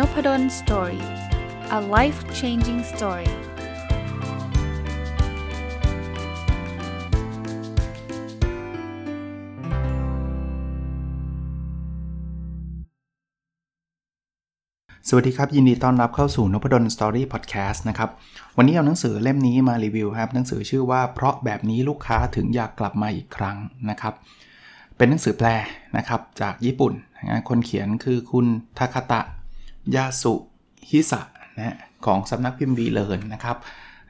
Nopadol story a life changing story สวัสดีครับ ยินดีต้อนรับเข้าสู่นพดล story podcast นะครับ วันนี้เอาหนังสือเล่มนี้มารีวิวครับหนังสือชื่อว่าเพราะแบบนี้ลูกค้าถึงอยากกลับมาอีกครั้งนะครับ เป็นหนังสือแปลนะครับจากญี่ปุ่น คนเขียนคือคุณทาคาตะ ยาสุฮิสะนะของสำนักพิมพ์วีเลินนะครับ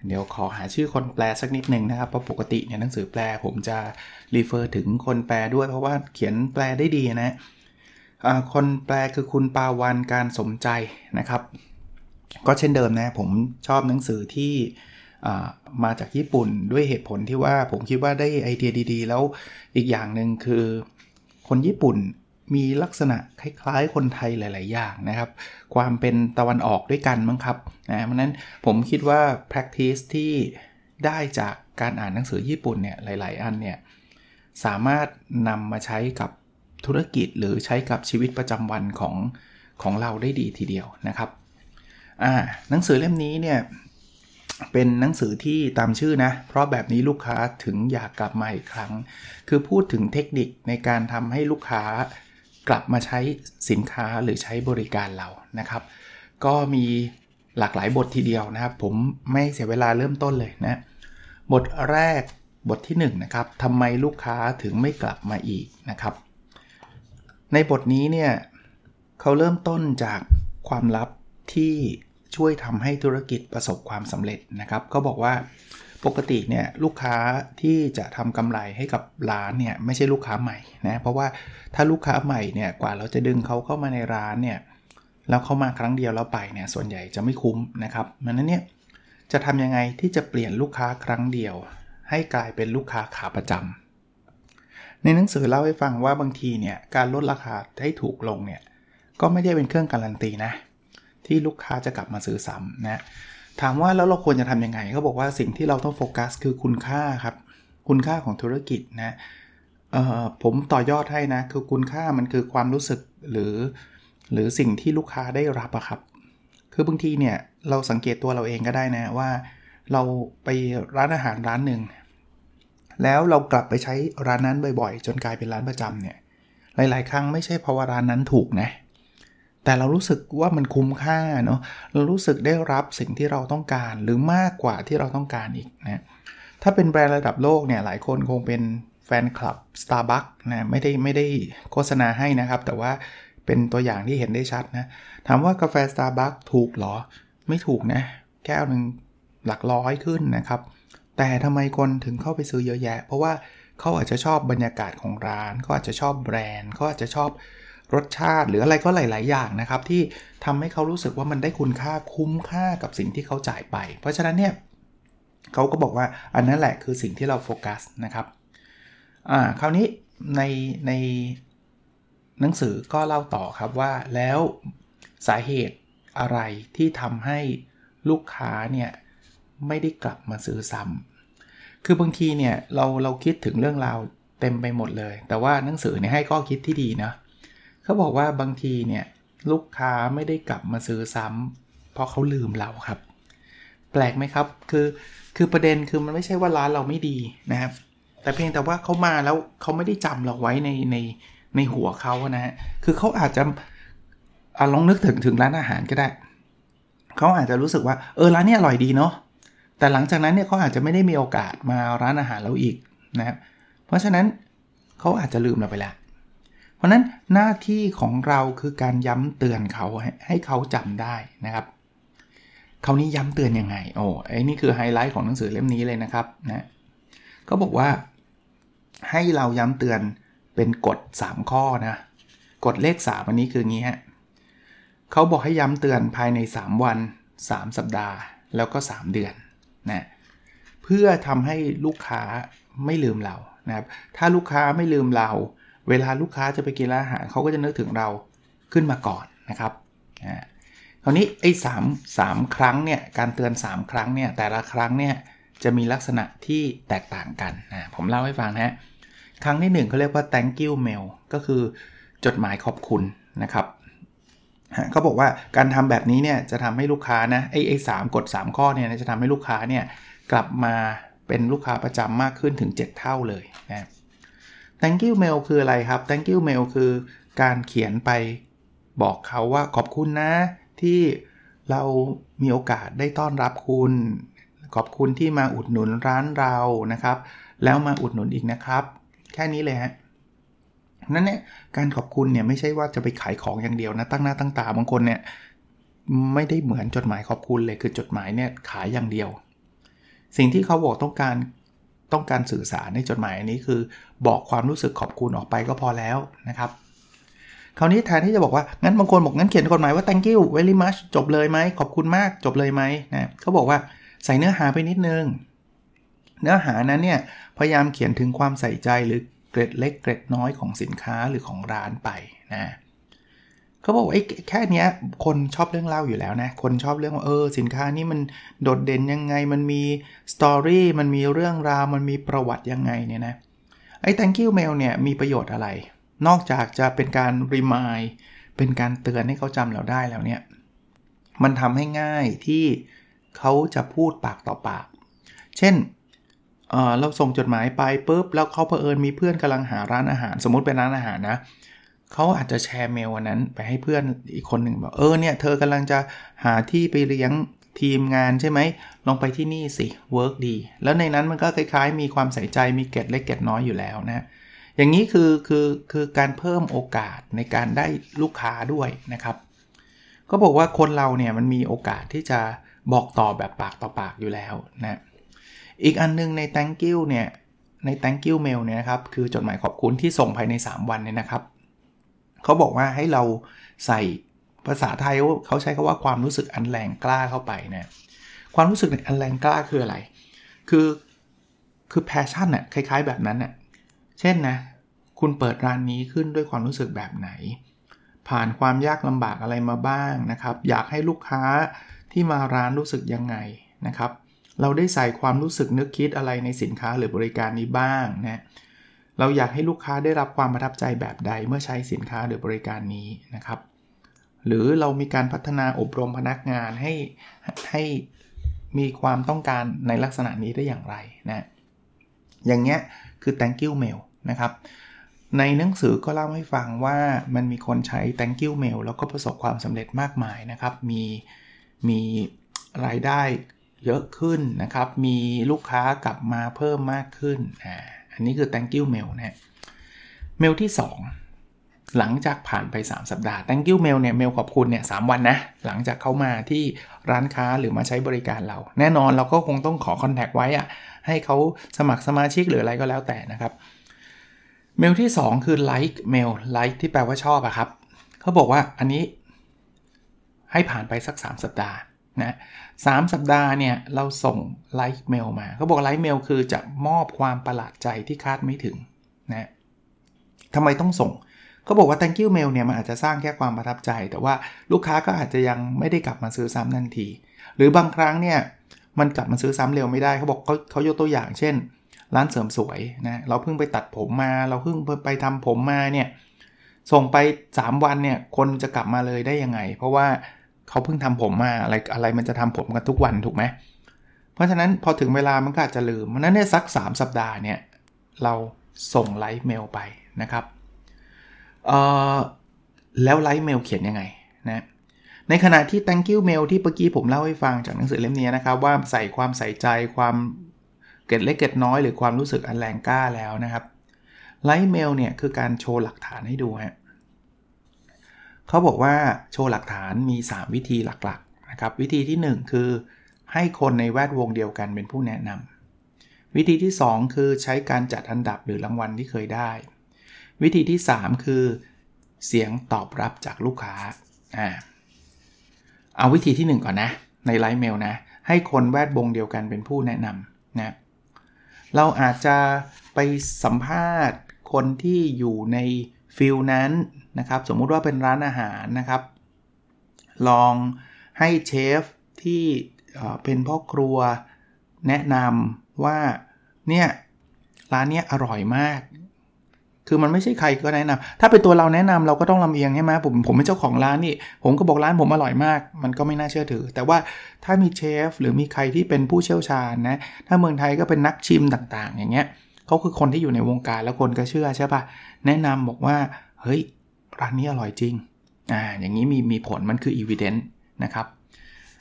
เดี๋ยวขอหาชื่อคนแปลสักนิดหนึ่งนะครับ เพราะปกติเนี่ยหนังสือแปลผมจะรีเฟอร์ถึงคนแปลด้วยเพราะว่าเขียนแปลได้ดีนะคนแปลคือคุณปาวันการสมใจนะครับ ก็เช่นเดิมนะ ผมชอบหนังสือที่มาจากญี่ปุ่นด้วยเหตุผลที่ว่าผมคิดว่าได้ไอเดียดี ๆ แล้วอีกอย่างหนึ่งคือ คนญี่ปุ่น มีลักษณะคล้ายๆ คนไทยหลาย ๆ อย่างนะครับ ความเป็นตะวันออกด้วยกันมั้งครับนะเพราะนั้นผมคิดว่า practice ที่ได้จากการอ่านหนังสือญี่ปุ่นเนี่ยหลาย ๆ อันเนี่ยสามารถนำมาใช้กับธุรกิจหรือใช้กับชีวิตประจำวันของของเราได้ดีทีเดียวนะครับอ่าหนังสือเล่มนี้เนี่ยเป็นหนังสือที่ตามชื่อนะ เพราะแบบนี้ลูกค้าถึงอยากกลับมาอีกครั้ง คือพูดถึงเทคนิคในการทำให้ลูกค้า กลับมาใช้สินค้าหรือใช้บริการเรานะครับ ก็มีหลากหลายบททีเดียวนะครับ ผมไม่เสียเวลาเริ่มต้นเลยนะบทแรกบทที่1นนะครับทำไมลูกค้าถึงไม่กลับมาอีกนะครับ ในบทนี้เนี่ยเขาเริ่มต้นจากความลับที่ช่วยทำให้ธุรกิจประสบความสำเร็จนะครับ ก็บอกว่า ปกติเนี่ยลูกค้าที่จะทำกำไรให้กับร้านเนี่ยไม่ใช่ลูกค้าใหม่นะเพราะว่าถ้าลูกค้าใหม่เนี่ยกว่าเราจะดึงเขาเข้ามาในร้านเนี่ยแล้วเขามาครั้งเดียวแล้วไปเนี่ยส่วนใหญ่จะไม่คุ้มนะครับมันนั้นเนี่ยจะทำยังไงที่จะเปลี่ยนลูกค้าครั้งเดียว ให้กลายเป็นลูกค้าขาประจำในหนังสือเล่าให้ฟังว่าบางทีเนี่ยการลดราคาให้ถูกลงเนี่ยก็ไม่ได้เป็นเครื่องการันตีนะที่ลูกค้าจะกลับมาซื้อซ้ำนะ ถามว่าแล้วเราควรจะทำยังไงเขาบอกว่าสิ่งที่เราต้องโฟกัสคือคุณค่าครับ คุณค่าของธุรกิจนะผมต่อยอดให้นะ คือคุณค่ามันคือความรู้สึกหรือ หรือสิ่งที่ลูกค้าได้รับอะครับ คือบางทีเนี่ยเราสังเกตตัวเราเองก็ได้นะว่า เราไปร้านอาหารร้านหนึ่งแล้วเรากลับไปใช้ร้านนั้นบ่อยๆ จนกลายเป็นร้านประจำเนี่ยหลาย ๆ ครั้งไม่ใช่เพราะว่าร้านนั้นถูกนะ แต่เรารู้สึกว่ามันคุ้มค่าเนาะเรารู้สึกได้รับสิ่งที่เราต้องการหรือมากกว่าที่เราต้องการอีกนะถ้าเป็นแบรนด์ระดับโลกเนี่ยหลายคนคงเป็นแฟนคลับ Starbucks นะไม่ได้ไม่ได้โฆษณาให้นะครับ แต่ว่าเป็นตัวอย่างที่เห็นได้ชัดนะถามว่ากาแฟ Starbucks ถูกหรอ ไม่ถูกนะแก้วหนึ่งหลักร้อยขึ้นนะครับ แต่ทำไมคนถึงเข้าไปซื้อเยอะแยะ เพราะว่าเขาอาจจะชอบบรรยากาศของร้านเขาอาจจะชอบแบรนด์เขาอาจจะชอบ รสชาติหรืออะไรก็หลาย ๆ อย่างนะครับ ที่ทำให้เขารู้สึกว่ามันได้คุณค่าคุ้มค่ากับสิ่งที่เขาจ่ายไป เพราะฉะนั้นเนี่ยเขาก็บอกว่าอันนั้นแหละคือสิ่งที่เราโฟกัสนะครับอ่าคราวนี้ในในหนังสือก็เล่าต่อครับว่าแล้วสาเหตุอะไรที่ทำให้ลูกค้าเนี่ยไม่ได้กลับมาซื้อซ้ำคือบางทีเนี่ยเราเราคิดถึงเรื่องราวเต็มไปหมดเลย แต่ว่าหนังสือเนี่ยให้ข้อคิดที่ดีนะ เขาบอกว่าบางทีเนี่ยลูกค้าไม่ได้กลับมาซื้อซ้ำเพราะเขาลืมเราครับ แปลกไหมครับ คือคือประเด็นคือมันไม่ใช่ว่าร้านเราไม่ดีนะครับ แต่เพียงแต่ว่าเขามาแล้วเขาไม่ได้จำเราไว้ในในในหัวเขานะฮะคือเขาอาจจะอลองนึกถึงถึงร้านอาหารก็ได้ เขาอาจจะรู้สึกว่าเออร้านนี้อร่อยดีเนาะแต่หลังจากนั้นเนี่ยเขาอาจจะไม่ได้มีโอกาสมาร้านอาหารเราอีกนะครับเพราะฉะนั้นเขาอาจจะลืมเราไปแล้ว เพราะนั้นหน้าที่ของเราคือการย้ำเตือนเขาให้เขาจำได้นะครับเขานี้ย้ำเตือนยังไง โอ้ไอ้นี่คือไฮไลท์ของหนังสือเล่มนี้เลยนะครับนะก็บอกว่า ให้เราย้ำเตือนเป็นกฎ 3 ข้อนะกฎเลข 3 อันนี้คืองี้ฮะเขาบอกให้ย้ำเตือนภายใน 3 วัน 3 สัปดาห์ แล้วก็ 3 เดือนนะเพื่อทำให้ลูกค้าไม่ลืมเรานะครับถ้าลูกค้าไม่ลืมเรา เวลาลูกค้าจะไปกินร้านอาหารเขาก็จะนึกถึงเราขึ้นมาก่อนนะครับคราวนี้ไอ้สามสามครั้งเนี่ยการเตือน 3 ครั้งเนี่ยแต่ละครั้งเนี่ยจะมีลักษณะที่แตกต่างกันนะผมเล่าให้ฟังนะครั้งที่1เขาเรียกว่า thank you mail ก็คือจดหมายขอบคุณนะครับเขาบอกว่าการทำแบบนี้เนี่ยจะทำให้ลูกค้านะไอ้ไอ้สกฎ3ข้อเนี่ยจะทำให้ลูกค้าเนี่ยกลับมาเป็นลูกค้าประจำมากขึ้นถึง 7 เท่าเลยนะ thank you mail คืออะไรครับ thank you mail คือการเขียนไปบอกเขาว่าขอบคุณนะ ที่เรามีโอกาสได้ต้อนรับคุณ ขอบคุณที่มาอุดหนุนร้านเรานะครับ แล้วมาอุดหนุนอีกนะครับ แค่นี้เลยฮะนั่นเนี่ยการขอบคุณเนี่ยไม่ใช่ว่าจะไปขายของอย่างเดียวนะตั้งหน้าตั้งตาบางคนเนี่ยไม่ได้เหมือนจดหมายขอบคุณเลยคือจดหมายเนี่ยขายอย่างเดียว สิ่งที่เขาบอกต้องการ ต้องการสื่อสารในจดหมายอันนี้คือ บอกความรู้สึกขอบคุณออกไปก็พอแล้วนะครับคราวนี้แทนที่จะบอกว่า งั้นบางคนบอกงั้นเขียนกฎหมายว่า thank you very much จบเลยไหมขอบคุณมากจบเลยไหมนะเขาบอกว่าใส่เนื้อหาไปนิดนึง เนื้อหานั้นเนี่ยพยายามเขียนถึงความใส่ใจหรือเกร็ดเล็กเกร็ดน้อยของสินค้าหรือของร้านไปนะ เขาบอกไอ้แค่นี้คนชอบเรื่องเล่าอยู่แล้วนะ คนชอบเรื่องว่าเออ สินค้านี้มันโดดเด่นยังไง มันมีสตอรี่มันมีเรื่องราว มันมีประวัติยังไงเนี่ยนะไอ้ thank you mail เนี่ยมีประโยชน์อะไร นอกจากจะเป็นการ remind เป็นการเตือนให้เขาจำเราได้แล้วเนี่ยมันทำให้ง่ายที่เขาจะพูดปากต่อปาก เช่นเราส่งจดหมายไปปุ๊บแล้วเขาเผอิญมีเพื่อนกำลังหาร้านอาหาร สมมติเป็นร้านอาหารนะ เขาอาจจะแชร์เมลวันนั้นไปให้เพื่อนอีกคนหนึ่งบอกเออเนี่ยเธอกำลังจะหาที่ไปเลี้ยงทีมงานใช่ไหม ลองไปที่นี่สิ work ดี แล้วในนั้นมันก็คล้ายๆ มีความใส่ใจมีเกร็ดเล็กเกร็ดน้อยอยู่แล้วนะ อย่างนี้คือคือคือการเพิ่มโอกาสในการได้ลูกค้าด้วยนะครับ ก็บอกว่าคนเราเนี่ยมันมีโอกาสที่จะบอกต่อแบบปากต่อปากอยู่แล้วนะ อีกอันนึงใน thank you เนี่ยใน thank you mail เนี่ยนะครับ คือจดหมายขอบคุณที่ส่งภายใน 3 วันเนี่ยนะครับ เขาบอกว่าให้เราใส่ภาษาไทยเขาใช้คาว่าความรู้สึกอันแรงกล้าเข้าไปนะความรู้สึกอันแรงกล้าคืออะไร คือคือแพชชั่นน่ะคล้าย ๆ แบบนั้นน่ะเช่นนะ คุณเปิดร้านนี้ขึ้นด้วยความรู้สึกแบบไหน ผ่านความยากลำบากอะไรมาบ้างนะครับ อยากให้ลูกค้าที่มาร้านรู้สึกยังไงนะครับ เราได้ใส่ความรู้สึกนึกคิดอะไรในสินค้าหรือบริการนี้บ้างนะ เราอยากให้ลูกค้าได้รับความประทับใจแบบใดเมื่อใช้สินค้าหรือบริการนี้นะครับ หรือเรามีการพัฒนาอบรมพนักงานให้ให้มีความต้องการในลักษณะนี้ได้อย่างไรนะ อย่างเงี้ยคือ thank you mail นะครับ ในหนังสือก็เล่าให้ฟังว่ามันมีคนใช้ thank you mail แล้วก็ประสบความสำเร็จมากมายนะครับ มีมีรายได้เยอะขึ้นนะครับ มีลูกค้ากลับมาเพิ่มมากขึ้นอ่า อันนี้คือ thank you mail นะเมลที่ 2 หลังจากผ่านไป 3 สัปดาห์ thank you mail เนี่ยเมลขอบคุณเนี่ยสวันนะ หลังจากเขามาที่ร้านค้าหรือมาใช้บริการเรา แน่นอนเราก็คงต้องขอ contact ไว้อะให้เขาสมัครสมาชิกหรืออะไรก็แล้วแต่นะครับเมลที่ 2 คือ like mail like ที่แปลว่าชอบอะครับ เขาบอกว่าอันนี้ให้ผ่านไปสัก 3 สัปดาห์ นะ 3 สัปดาห์เนี่ยเราส่ง like mail มาเขาบอก like mail คือจะมอบความประหลาดใจที่คาดไม่ถึงนะทำไมต้องส่งเขาบอกว่า thank you mail เนี่ยมันอาจจะสร้างแค่ความประทับใจ แต่ว่าลูกค้าก็อาจจะยังไม่ได้กลับมาซื้อซ้ำทันที หรือบางครั้งเนี่ยมันกลับมาซื้อซ้ำเร็วไม่ได้เขาบอกเขาเขายกตัวอย่างเช่น ร้านเสริมสวยนะเราเพิ่งไปตัดผมมาเราเพิ่งไปทำผมมาเนี่ยส่งไป 3 วันเนี่ยคนจะกลับมาเลยได้ยังไง เพราะว่า เขาเพิ่งทำผมมาอะไรอะไรมันจะทำผมกันทุกวันถูกไหมเพราะฉะนั้นพอถึงเวลามันก็อาจจะลืมมันนั้นเนี่ยสัก 3 สัปดาห์เนี่ยเราส่ง like mail ไปนะครับเอ่อแล้ว like mail เขียนยังไงนะในขณะที่ thank you mail ที่เมื่อกี้ผมเล่าให้ฟังจากหนังสือเล่มนี้นะครับ ว่าใส่ความใส่ใจความเกร็ดเล็กเกร็ดน้อยหรือความรู้สึกอันแรงกล้าแล้วนะครับ like mail เนี่ยคือการโชว์หลักฐานให้ดูฮะ เขาบอกว่าโชว์หลักฐานมี 3 วิธีหลักๆนะครับวิธีที่ 1 คือ ให้คนในแวดวงเดียวกันเป็นผู้แนะนำวิธีที่ 2 คือใช้การจัดอันดับหรือรางวัลที่เคยได้ วิธีที่ 3 คือ เสียงตอบรับจากลูกค้าอ่าเอาวิธีที่ 1 ก่อนนะ ใน like mail นะ ให้คนแวดวงเดียวกันเป็นผู้แนะนำนะเราอาจจะไปสัมภาษณ์คนที่อยู่ใน field นั้นนะครับสมมุติว่าเป็นร้านอาหารนะครับ ลองให้เชฟที่เป็นพ่อครัวแนะนำว่าเนี่ยร้านเนี้ยอร่อยมาก คือมันไม่ใช่ใครก็แนะนำถ้าเป็นตัวเราแนะนำเราก็ต้องลำเอียงใช่ไหมผมผมเป็นเจ้าของร้านนี่ ผมก็บอกร้านผมอร่อยมาก มันก็ไม่น่าเชื่อถือ แต่ว่าถ้ามีเชฟหรือมีใครที่เป็นผู้เชี่ยวชาญนะ ถ้าเมืองไทยก็เป็นนักชิมต่างๆ อย่างเงี้ย เขาคือคนที่อยู่ในวงการแล้วคนก็เชื่อใช่ปะแนะนำบอกว่าเฮ้ยร้านนี้อร่อยจริงอ่าอย่างนี้มีมีผลมันคือ evidence นะครับ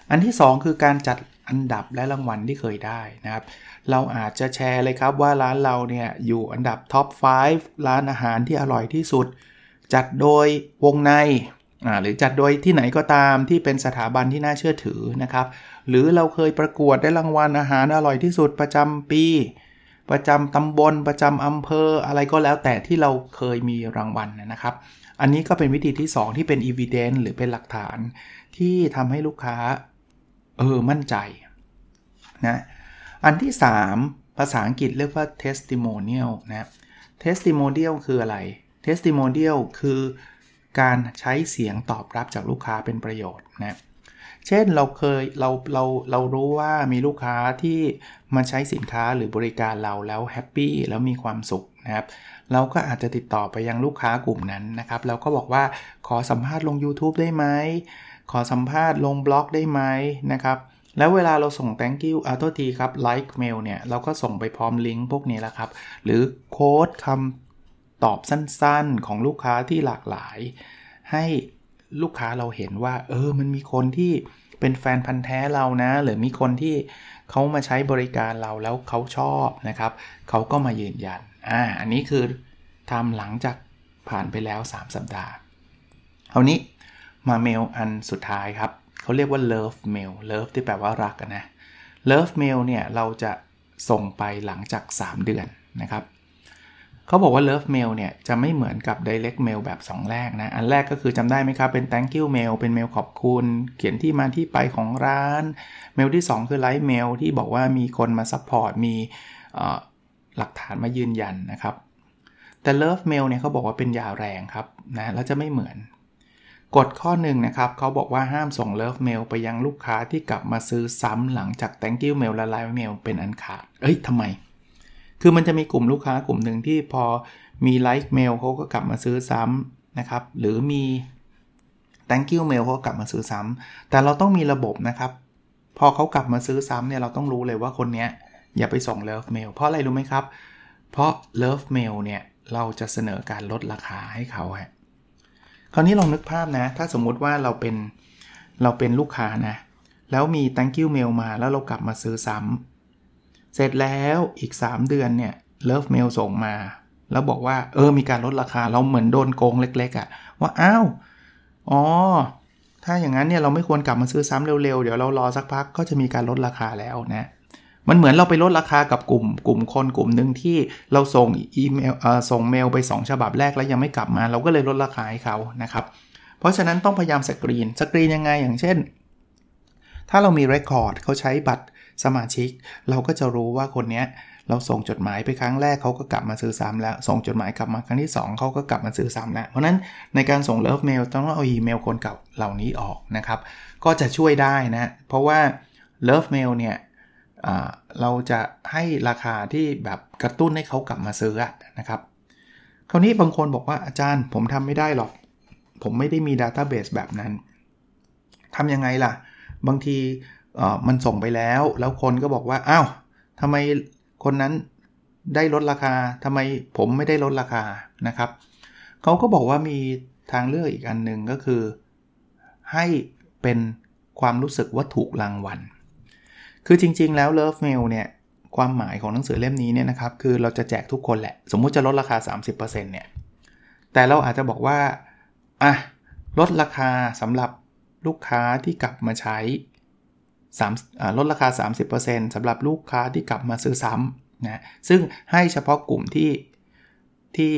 อันที่ 2 คือการจัดอันดับและรางวัลที่เคยได้นะครับ เราอาจจะแชร์เลยครับว่าร้านเราเนี่ยอยู่อันดับท็อป 5 ร้านอาหารที่อร่อยที่สุด จัดโดยวงในหรือจัดโดยที่ไหนก็ตามที่เป็นสถาบันที่น่าเชื่อถือนะครับ หรือเราเคยประกวดได้รางวัลอาหารอร่อยที่สุดประจำปี ประจำตำบลประจำอำเภออะไรก็แล้วแต่ที่เราเคยมีรางวัลนะครับ อันนี้ก็เป็นวิธีที่ 2 ที่เป็น evidence หรือเป็นหลักฐาน ที่ทำให้ลูกค้าเออมั่นใจนะอันที่ 3 ภาษาอังกฤษเรียกว่า testimonial นะ testimonial คืออะไร testimonial คือการใช้เสียงตอบรับจากลูกค้าเป็นประโยชน์นะ เช่นเราเคยเราเราเรารู้ว่ามีลูกค้าที่มาใช้สินค้าหรือบริการเราแล้ว happy แล้วมีความสุขนะครับเราก็อาจจะติดต่อไปยังลูกค้ากลุ่มนั้นนะครับแล้วก็บอกว่าขอสัมภาษณ์ลง YouTube ได้ไหมขอสัมภาษณ์ลงบล็อกได้ไหมนะครับแล้วเวลาเราส่ง thank you อ่าโทษทีครับ like mail เนี่ยเราก็ส่งไปพร้อมลิงก์พวกนี้แหละครับ หรือ quote คำตอบสั้นๆของลูกค้าที่หลากหลาย ให้ ลูกค้าเราเห็นว่า เออ มันมีคนที่เป็นแฟนพันธ์แท้เรานะ หรือมีคนที่เขามาใช้บริการเราแล้วเขาชอบนะครับเขาก็มายืนยันอ่าอันนี้คือทำหลังจากผ่านไปแล้ว 3 สัปดาห์เอานี้มาเมลอันสุดท้ายครับเขาเรียกว่า love mail love ที่แปลว่ารักนะ love mail เนี่ยเราจะส่งไปหลังจาก 3 เดือนนะครับ เขาบอกว่า love mail เนี่ยจะไม่เหมือนกับ direct mail แบบ 2 แรกนะ อันแรกก็คือจำได้ไหมครับ เป็น thank you mail เป็นเมลขอบคุณ เขียนที่มาที่ไปของร้าน เมลที่ 2 คือ like mail ที่บอกว่ามีคนมา support มีหลักฐานมายืนยันนะครับ แต่ love mail เนี่ยเขาบอกว่าเป็นยาแรงครับนะแล้วจะไม่เหมือนกฎข้อหนึ่งนะครับเขาบอกว่าห้ามส่งเลิฟเมลไปยังลูกค้าที่กลับมาซื้อซ้ำหลังจาก thank you mail และ live mail เป็นอันขาด เอ้ยทำไม คือมันจะมีกลุ่มลูกค้ากลุ่มหนึ่งที่พอมี like mail เขาก็กลับมาซื้อซ้ำนะครับ หรือมี thank you mail เขาก็กลับมาซื้อซ้ำแต่เราต้องมีระบบนะครับ พอเขากลับมาซื้อซ้ำเนี่ยเราต้องรู้เลยว่าคนนี้อย่าไปส่ง love mail เพราะอะไรรู้ไหมครับ เพราะ love mail เนี่ยเราจะเสนอการลดราคาให้เขาฮะคราวนี้ลองนึกภาพนะ ถ้าสมมุติว่าเราเป็นเราเป็นลูกค้านะ แล้วมี thank you mail มาแล้วเรากลับมาซื้อซ้ำ เสร็จแล้วอีก 3 เดือนเนี่ย love mail ส่งมา แล้วบอกว่าเออมีการลดราคาเราเหมือนโดนโกงเล็ก ๆอะ่ะ ว่าอ้าวอ๋อถ้าอย่างนั้นเนี่ยเราไม่ควรกลับมาซื้อซ้ำเร็วๆ เดี๋ยวเรารอสักพักก็จะมีการลดราคาแล้วนะมันเหมือนเราไปลดราคากับกลุ่ม กลุ่มคนกลุ่มหนึ่งที่เราส่งอีเมลส่งเมลไป 2 ฉบับแรกแล้วยังไม่กลับมา เราก็เลยลดราคาให้เขานะครับ เพราะฉะนั้นต้องพยายามสกรีนสกรีนยังไงอย่างเช่น ถ้าเรามี record เขาใช้บัตร สมาชิก เราก็จะรู้ว่าคนนี้เราส่งจดหมายไปครั้งแรกเขาก็กลับมาซื้อซ้ำแล้ว ส่งจดหมายกลับมาครั้งที่ 2 เขาก็กลับมาซื้อซ้ำแล้วเพราะนั้นในการส่ง love mail ต้องเอาอีเมลคนเก่าเหล่านี้ออกนะครับ ก็จะช่วยได้นะ เพราะว่า love mail เนี่ยเราจะให้ราคาที่แบบกระตุ้นให้เขากลับมาซื้อนะครับ คราวนี้บางคนบอกว่าอาจารย์ผมทำไม่ได้หรอก ผมไม่ได้มีดัตต้าเบสแบบนั้นทำยังไงล่ะ บางที มันส่งไปแล้ว แล้วคนก็บอกว่าอ้าวทำไมคนนั้นได้ลดราคาทำไมผมไม่ได้ลดราคานะครับเขาก็บอกว่ามีทางเลือกอีกอันหนึ่งก็คือ ให้เป็นความรู้สึกว่าถูกรางวัล คือจริง ๆ แล้ว Love Mail เนี่ยความหมายของหนังสือเล่มนี้เนี่ยนะครับคือเราจะแจกทุกคนแหละ สมมุติจะลดราคา 30%เนี่ยแต่เราอาจจะบอกว่าอะลดราคาสำหรับลูกค้าที่กลับมาใช้ 3ลดราคา 30%สำหรับลูกค้าที่กลับมาซื้อซ้ำนะซึ่งให้เฉพาะกลุ่มที่ที่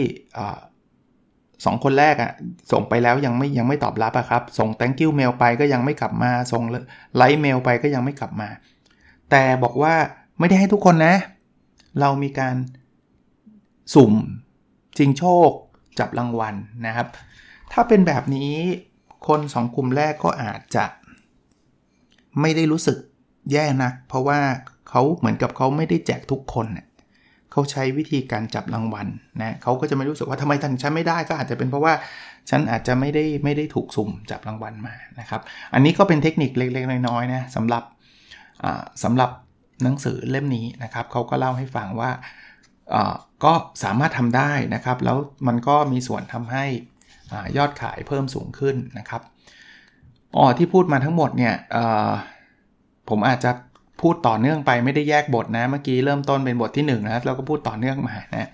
สองคนแรกอะส่งไปแล้วยังไม่ยังไม่ตอบรับอะครับ ส่ง thank you mail ไปก็ยังไม่กลับมา ส่งไลค์เมลไปก็ยังไม่กลับมา แต่บอกว่าไม่ได้ให้ทุกคนนะ เรามีการสุ่มจิงโชคจับรางวัลนนะครับ ถ้าเป็นแบบนี้คนสองกลุ่มแรกก็อาจจะ ไม่ได้รู้สึกแย่นักเพราะว่าเขาเหมือนกับเขาไม่ได้แจกทุกคนเขาใช้วิธีการจับรางวัลนะเขาก็จะไม่รู้สึกว่าทำไมทานฉันไม่ได้ก็อาจจะเป็นเพราะว่าฉันอาจจะไม่ได้ไม่ได้ถูกสุ่มจับรางวัลมานะครับ อันนี้ก็เป็นเทคนิคเล็กๆน้อยๆนะสำหรับสำหรับหนังสือเล่มนี้นะครับเขาก็เล่าให้ฟังว่าก็สามารถทำได้นะครับ แล้วมันก็มีส่วนทำให้ยอดขายเพิ่มสูงขึ้นนะครับ อ๋อที่พูดมาทั้งหมดเนี่ยผมอาจจะพูดต่อเนื่องไปไม่ได้แยกบทนะ เมื่อกี้เริ่มต้นเป็นบทที่1นะเราก็พูดต่อเนื่องมานะ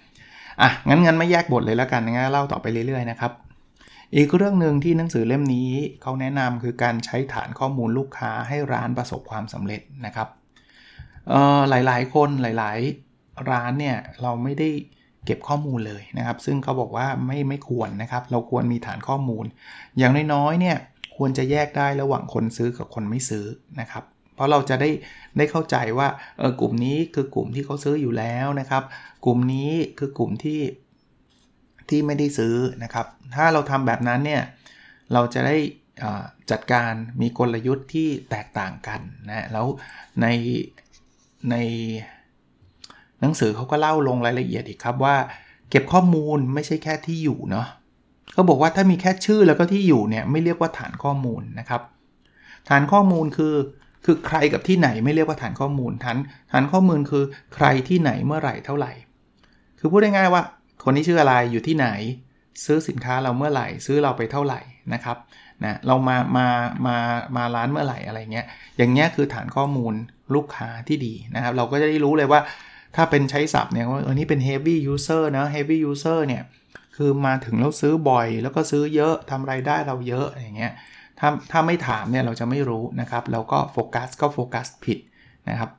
อะงั้นงั้นไม่แยกบทเลยแล้วกันงั้นเล่าต่อไปเรื่อยๆนะครับอีกเรื่องหนึ่งที่หนังสือเล่มนี้เขาแนะนำคือการใช้ฐานข้อมูลลูกค้าให้ร้านประสบความสำเร็จนะครับหลายๆ คนหลายๆ ร้านเนี่ยเราไม่ได้เก็บข้อมูลเลยนะครับ ซึ่งเขาบอกว่าไม่ไม่ควรนะครับ เราควรมีฐานข้อมูล อย่างน้อยๆเนี่ย ควรจะแยกได้ระหว่างคนซื้อกับคนไม่ซื้อนะครับ เพราะเราจะได้ได้เข้าใจว่าเออกลุ่มนี้คือกลุ่มที่เขาซื้ออยู่แล้วนะครับ กลุ่มนี้คือกลุ่มที่ที่ไม่ได้ซื้อนะครับ ถ้าเราทำแบบนั้นเนี่ยเราจะได้จัดการมีกลยุทธ์ที่แตกต่างกันนะแล้วในในหนังสือเขาก็เล่าลงรายละเอียดอีกครับว่า เก็บข้อมูลไม่ใช่แค่ที่อยู่เนาะ เขาบอกว่าถ้ามีแค่ชื่อแล้วก็ที่อยู่เนี่ยไม่เรียกว่าฐานข้อมูลนะครับ ฐานข้อมูลคือคือใครกับที่ไหนไม่เรียกว่าฐานข้อมูลฐานฐานข้อมูลคือใครที่ไหนเมื่อไหร่เท่าไหร่ คือพูดง่ายๆว่า คนนี้ชื่ออะไรอยู่ที่ไหน ซื้อสินค้าเราเมื่อไหร่ ซื้อเราไปเท่าไหร่นะครับนะเรามามามามาร้านเมื่อไหร่อะไรเงี้ยอย่างเงี้ยคือฐานข้อมูลลูกค้าที่ดีนะครับ เราก็จะได้รู้เลยว่าถ้าเป็นใช้ศัพท์เนี่ยว่าเออนี่เป็น heavy user นะ heavy user เนี่ย คือมาถึงแล้วซื้อบ่อย แล้วก็ซื้อเยอะทำไรายได้เราเยอะอย่างเงี้ยถ้าถ้าไม่ถามเนี่ยเราจะไม่รู้นะครับแล้วก็โฟกัสก็โฟกัสผิดนะครับ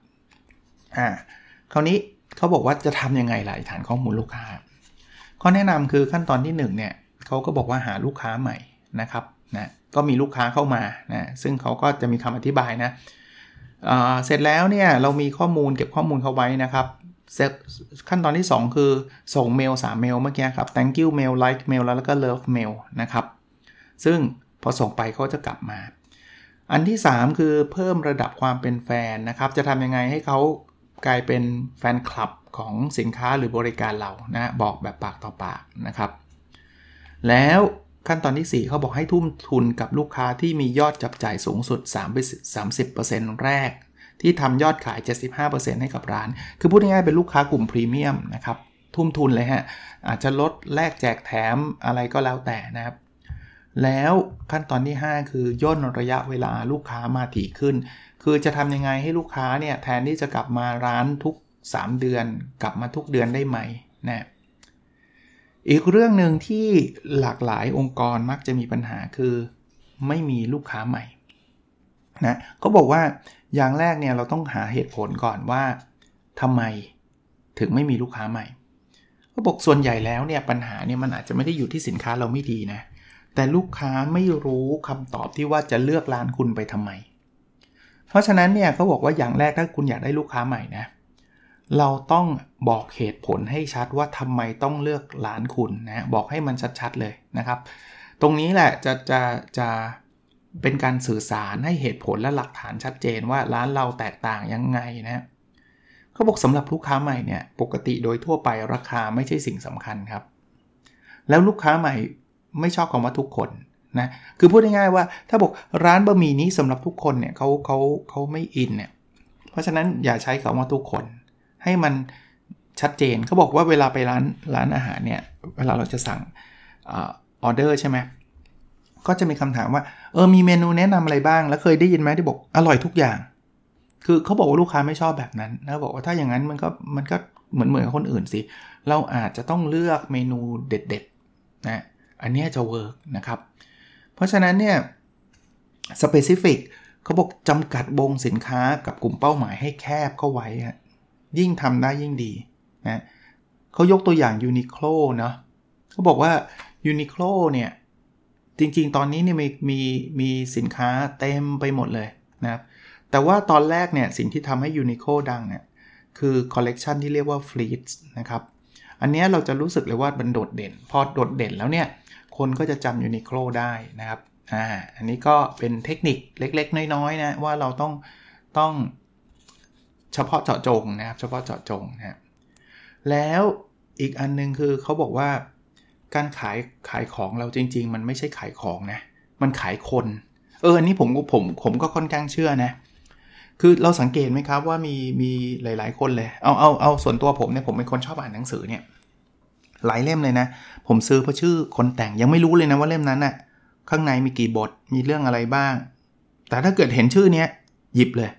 อ่าคราวนี้เขาบอกว่าจะทำยังไงล่ะฐานข้อมูลลูกค้าข้อแนะนำคือขั้นตอนที่1เนี่ยเขาก็บอกว่าหาลูกค้าใหม่นะครับนะก็มีลูกค้าเข้ามานะซึ่งเขาก็จะมีคำอธิบายนะเสร็จแล้วเนี่ยเรามีข้อมูลเก็บข้อมูลเขาไว้นะครับ ขั้นตอนที่ 2 คือส่งเมล 3 เมลเมื่อกี้ครับ thank you mail like mail แล้วก็ love mail นะครับ ซึ่งพอส่งไปเขาจะกลับมา อันที่ 3 คือเพิ่มระดับความเป็นแฟนนะครับ จะทำยังไงให้เขากลายเป็นแฟนคลับของสินค้าหรือบริการเรานะบอกแบบปากต่อปากนะครับ แล้วขั้นตอนที่ 4 เขาบอกให้ทุ่มทุนกับลูกค้าที่มียอดจับจ่ายสูงสุด 3-30%แรก ที่ทำยอดขาย 75%ให้กับร้าน คือพูดง่ายๆเป็นลูกค้ากลุ่มพรีเมียมนะครับทุ่มทุนเลยฮะ อาจจะลดแลกแจกแถมอะไรก็แล้วแต่นะครับ แล้วขั้นตอนที่ 5 คือย่นระยะเวลาลูกค้ามาถี่ขึ้น คือจะทำยังไงให้ลูกค้าเนี่ยแทนที่จะกลับมาร้านทุก 3 เดือน กลับมาทุกเดือนได้ไหมนะอีกเรื่องหนึ่งที่หลากหลายองค์กรมักจะมีปัญหาคือไม่มีลูกค้าใหม่นะเขาบอกว่า อย่างแรกเนี่ยเราต้องหาเหตุผลก่อนว่าทำไมถึงไม่มีลูกค้าใหม่เขาบอกส่วนใหญ่แล้วเนี่ยปัญหาเนี่ยมันอาจจะไม่ได้อยู่ที่สินค้าเราไม่ดีนะ แต่ลูกค้าไม่รู้คำตอบที่ว่าจะเลือกร้านคุณไปทำไม เพราะฉะนั้นเนี่ยเขาบอกว่าอย่างแรกถ้าคุณอยากได้ลูกค้าใหม่นะ เราต้องบอกเหตุผลให้ชัดว่าทำไมต้องเลือกร้านคุณนะ บอกให้มันชัดๆเลยนะครับ ตรงนี้แหละจะจะจะ เป็นการสื่อสารให้เหตุผลและหลักฐานชัดเจนว่าร้านเราแตกต่างยังไงนะเขาบอกสำหรับลูกค้าใหม่เนี่ยปกติโดยทั่วไปราคาไม่ใช่สิ่งสำคัญครับ แล้วลูกค้าใหม่ไม่ชอบคำว่าทุกคนนะคือพูดง่ายๆว่าถ้าบอกร้านบะหมี่นี้สำหรับทุกคนเนี่ยเขาเขาเขาไม่อินเนี่ยเพราะฉะนั้นอย่าใช้คำว่าทุกคน ให้มันชัดเจนเขาบอกว่าเวลาไปร้านร้านอาหารเนี่ยเวลาเราจะสั่งออเดอร์ใช่ไหมก็จะมีคำถามว่า เออมีเมนูแนะนำอะไรบ้าง แล้วเคยได้ยินไหมที่บอกอร่อยทุกอย่าง คือเขาบอกว่าลูกค้าไม่ชอบแบบนั้นนะบอกว่าถ้าอย่างนั้นมันก็มันก็เหมือนเหมือนกับคนอื่นสิ เราอาจจะต้องเลือกเมนูเด็ดๆนะอันนี้จะ work นะครับ เพราะฉะนั้นเนี่ย specific เขาบอกจำกัดวงสินค้ากับกลุ่มเป้าหมายให้แคบเข้าไว้ ยิ่งทำได้ยิ่งดีนะเขายกตัวอย่าง Uniqloเนาะเขาบอกว่า Uniqlo เนี่ย จริงๆ ตอนนี้เนี่ยมีมีมีสินค้าเต็มไปหมดเลยนะครับ แต่ว่าตอนแรกเนี่ยสิ่งที่ทำให้ Uniqlo ดังเนี่ยคือคอลเลกชันที่เรียกว่า fleece นะครับ อันนี้เราจะรู้สึกเลยว่ามันโดดเด่น พอโดดเด่นแล้วเนี่ย คนก็จะจำ Uniqlo ได้นะครับอ่าอันนี้ก็เป็นเทคนิคเล็กๆ น้อยๆนะว่าเราต้องต้องเฉพาะเจาะจงนะครับ เฉพาะเจาะจงนะแล้วอีกอันนึงคือเขาบอกว่า การขายขายของเราจริง ๆ มันไม่ใช่ขายของนะ มันขายคน เอออันนี้ผมผมผมก็ค่อนข้างเชื่อนะ คือเราสังเกตไหมครับว่ามีมีหลาย ๆ คนเลย เอาเอาเอาส่วนตัวผมเนี่ยผมเป็นคนชอบอ่านหนังสือเนี่ยหลายเล่มเลยนะ ผมซื้อเพราะชื่อคนแต่งยังไม่รู้เลยนะว่าเล่มนั้นน่ะข้างในมีกี่บทมีเรื่องอะไรบ้าง แต่ถ้าเกิดเห็นชื่อเนี้ยหยิบเลย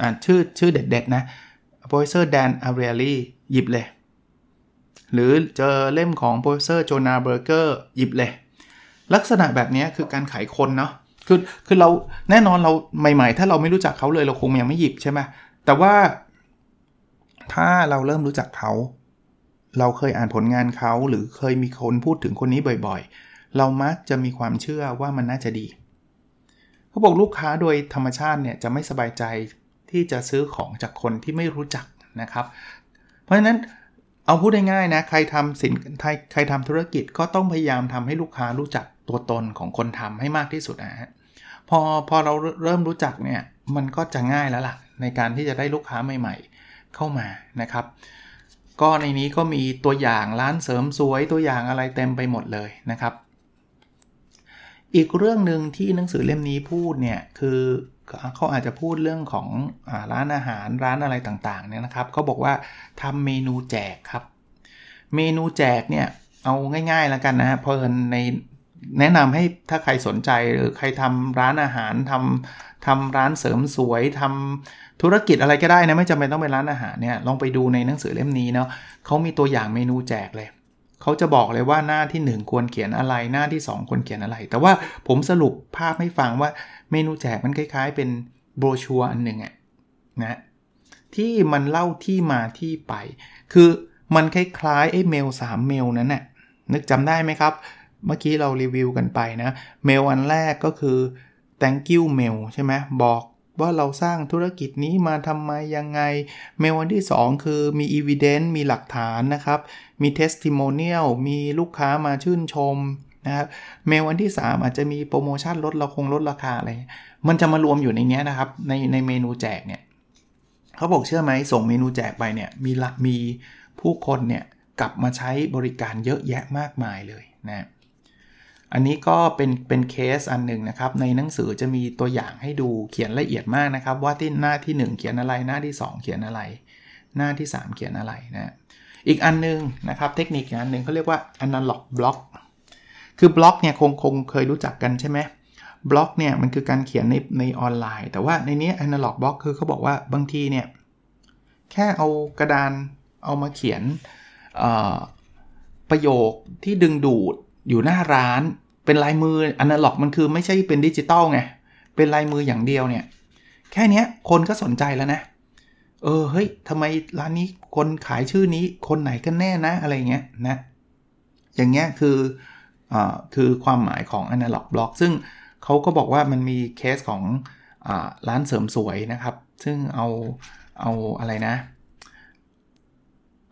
อ่าชื่อชื่อเด็ดๆนะ Professor Dan Ariely หยิบเลย หรือเจอเล่มของ Professor Jonah Berger หยิบเลย ลักษณะแบบนี้คือการขายคนเนาะคือคือเราแน่นอนเราใหม่ๆ ถ้าเราไม่รู้จักเขาเลยเราคงยังไม่หยิบใช่ไหมแต่ว่า ถ้าเราเริ่มรู้จักเขา เราเคยอ่านผลงานเขาหรือเคยมีคนพูดถึงคนนี้บ่อยๆ เรามักจะมีความเชื่อว่ามันน่าจะดีเขาบอกลูกค้าโดยธรรมชาติเนี่ยจะไม่สบายใจที่จะซื้อของจากคนที่ไม่รู้จักนะครับ เพราะฉะนั้น เอาพูดง่ายๆนะ ใครทำสินใครใครทำธุรกิจก็ต้องพยายามทำให้ลูกค้ารู้จักตัวตนของคนทำให้มากที่สุดนะฮะพอพอเราเริ่มรู้จักเนี่ยมันก็จะง่ายแล้วล่ะ ในการที่จะได้ลูกค้าใหม่ๆ เข้ามานะครับ ก็ในนี้ก็มีตัวอย่างร้านเสริมสวยตัวอย่างอะไรเต็มไปหมดเลยนะครับ อีกเรื่องหนึ่งที่หนังสือเล่มนี้พูดเนี่ยคือ เขาอาจจะพูดเรื่องของอร้านอาหารร้านอะไรต่างๆเนี่ยนะครับเขาบอกว่าทำเมนูแจกครับ เมนูแจกเนี่ยเอาง่ายๆแล้วกันนะเพราะในแนะนำให้ถ้าใครสนใจหรือใครทำร้านอาหารทำทำร้านเสริมสวยทำธุรกิจอะไรก็ได้นะไม่จำเป็นต้องเป็นร้านอาหารเนี่ยลองไปดูในหนังสือเล่มนี้เนาะเขามีตัวอย่างเมนูแจกเลย เขาจะบอกเลยว่าหน้าที่ 1 ควรเขียนอะไรหน้าที่ 2 ควรเขียนอะไร แต่ว่าผมสรุปภาพให้ฟังว่าเมนูแจกมันคล้าย ๆ เป็นโบรชัวอันหนึ่งอะนะที่มันเล่าที่มาที่ไป คือมันคล้ายๆไอ้เมล3เมลนั้นน่ะนึกจำได้ไหมครับ เมื่อกี้เรารีวิวกันไปนะ เมลอันแรกก็คือ thank you mail ใช่ไหมบอก ว่าเราสร้างธุรกิจนี้มาทำไมยังไง เมลวันที่ 2 คือมี evidence มีหลักฐานนะครับ มี testimonial มีลูกค้ามาชื่นชมนะครับเมลวันที่ 3 อาจจะมีโปรโมชั่นลดเราคงลดราคาอะไร มันจะมารวมอยู่ในนี้นะครับ ในในเมนูแจกเนี่ยเขาบอกเชื่อไหมส่งเมนูแจกไปเนี่ยมีละมีผู้คนเนี่ยกลับมาใช้บริการเยอะแยะมากมายเลยนะ อันนี้ก็เป็นเป็นเคสอันหนึ่งนะครับ ในหนังสือจะมีตัวอย่างให้ดูเขียนละเอียดมากนะครับ ว่าที่หน้าที่ 1 เขียนอะไรหน้าที่ 2 เขียนอะไร หน้าที่ 3 เขียนอะไรนะอีกอันนึงนะครับเทคนิคอันหนึ่งเขาเรียกว่า analog block คือบล็อกเนี่ยคงคงเคยรู้จักกันใช่ไหมบล็อกเนี่ยมันคือการเขียนในในออนไลน์ แต่ว่าในนี้ analog block คือเขาบอกว่าบางทีเนี่ยแค่เอากระดานเอามาเขียนประโยคที่ดึงดูดอยู่หน้าร้าน เป็นลายมืออนาล็อกมันคือไม่ใช่เป็นดิจิตอลไง เป็นลายมืออย่างเดียวเนี่ย แค่นี้คนก็สนใจแล้วนะ เออ เฮ้ยทำไมร้านนี้คนขายชื่อนี้คนไหนกันแน่นะ อะไรเงี้ยนะ อย่างเงี้ยคืออ่าคือความหมายของ Analog Block ซึ่งเขาก็บอกว่ามันมีเคสของอ่าร้านเสริมสวยนะครับ ซึ่งเอาเอาอะไรนะ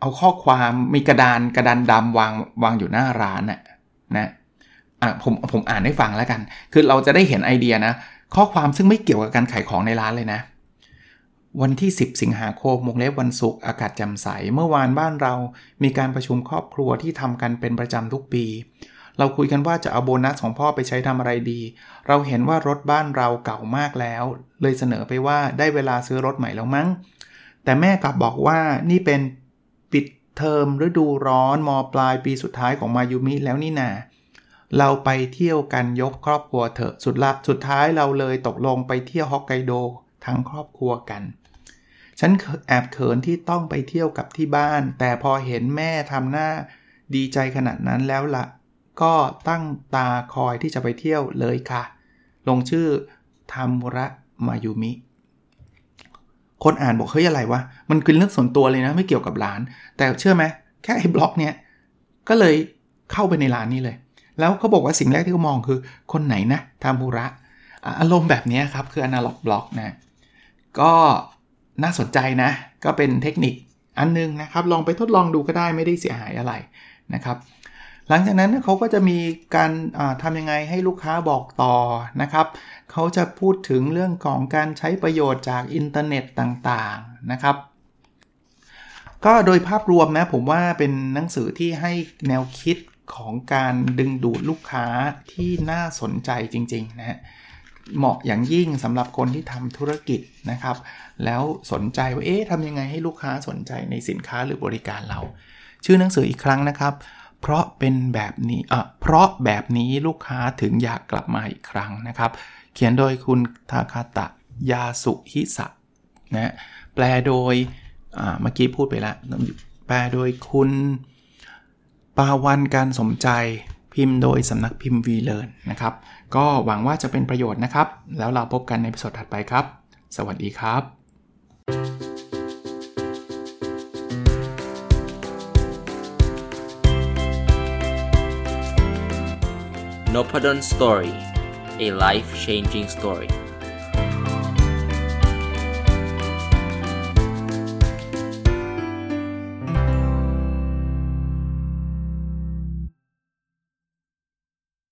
เอาข้อความมีกระดานกระดานดำวางวางอยู่หน้าร้านน่ะนะ อะผมผมอ่านให้ฟังแล้วกัน คือเราจะได้เห็นไอเดียนะ ข้อความซึ่งไม่เกี่ยวกับการขายของในร้านเลยนะ วันที่ 10 สิงหาคมวงเล็บวันศุกร์อากาศแจ่มใส เมื่อวานบ้านเรามีการประชุมครอบครัวที่ทำกันเป็นประจำทุกปี เราคุยกันว่าจะเอาโบนัสของพ่อไปใช้ทำอะไรดี เราเห็นว่ารถบ้านเราเก่ามากแล้ว เลยเสนอไปว่าได้เวลาซื้อรถใหม่แล้วมั้ง แต่แม่กลับบอกว่านี่เป็นปิดเทอมฤดูร้อนมปลายปีสุดท้ายของมายุมิแล้วนี่นา เราไปเที่ยวกันยกครอบครัวเถอะสุดละสุดท้ายเราเลยตกลงไปเที่ยวฮอกไกโดทั้งครอบครัวกัน ฉันแอบเขินที่ต้องไปเที่ยวกับที่บ้าน แต่พอเห็นแม่ทำหน้าดีใจขนาดนั้นแล้วละ่ะ ก็ตั้งตาคอยที่จะไปเที่ยวเลยค่ะ ลงชื่อทามุระมายุมิ คนอ่านบอกเฮ้ยอะไรวะ มันคือเรื่องส่วนตัวเลยนะไม่เกี่ยวกับร้าน แต่เชื่อไหมแค่ไอ้บล็อกเนี้ยก็เลยเข้าไปในร้านนี้เลย แล้วเขาบอกว่าสิ่งแรกที่เขามองคือคนไหนนะทามุระ อารมณ์แบบนี้ครับ คือ analog blog นะก็น่าสนใจนะ ก็เป็นเทคนิคอันนึงนะครับ ลองไปทดลองดูก็ได้ไม่ได้เสียหายอะไรนะครับ หลังจากนั้นเขาก็จะมีการทำยังไงให้ลูกค้าบอกต่อนะครับ เขาจะพูดถึงเรื่องของการใช้ประโยชน์จากอินเทอร์เน็ต่างๆนะครับ ก็โดยภาพรวมนะผมว่าเป็นหนังสือที่ให้แนวคิด ของการดึงดูดลูกค้าที่น่าสนใจจริงๆนะฮะเหมาะอย่างยิ่งสำหรับคนที่ทำธุรกิจนะครับ แล้วสนใจว่าเอ๊ะทำยังไงให้ลูกค้าสนใจในสินค้าหรือบริการเรา ชื่อหนังสืออีกครั้งนะครับ เพราะเป็นแบบนี้อะเพราะแบบนี้ลูกค้าถึงอยากกลับมาอีกครั้งนะครับ เขียนโดยคุณทาคาตะยาสุฮิสะนะแปลโดยเมื่อกี้พูดไปแล้วแปลโดยคุณ ปาวันการสมใจพิมพ์โดยสำนักพิมพ์วีเลนนะครับ ก็หวังว่าจะเป็นประโยชน์นะครับ แล้วเราพบกันในพิสดถัดไปครับ สวัสดีครับ n o p a d o n Story a life changing story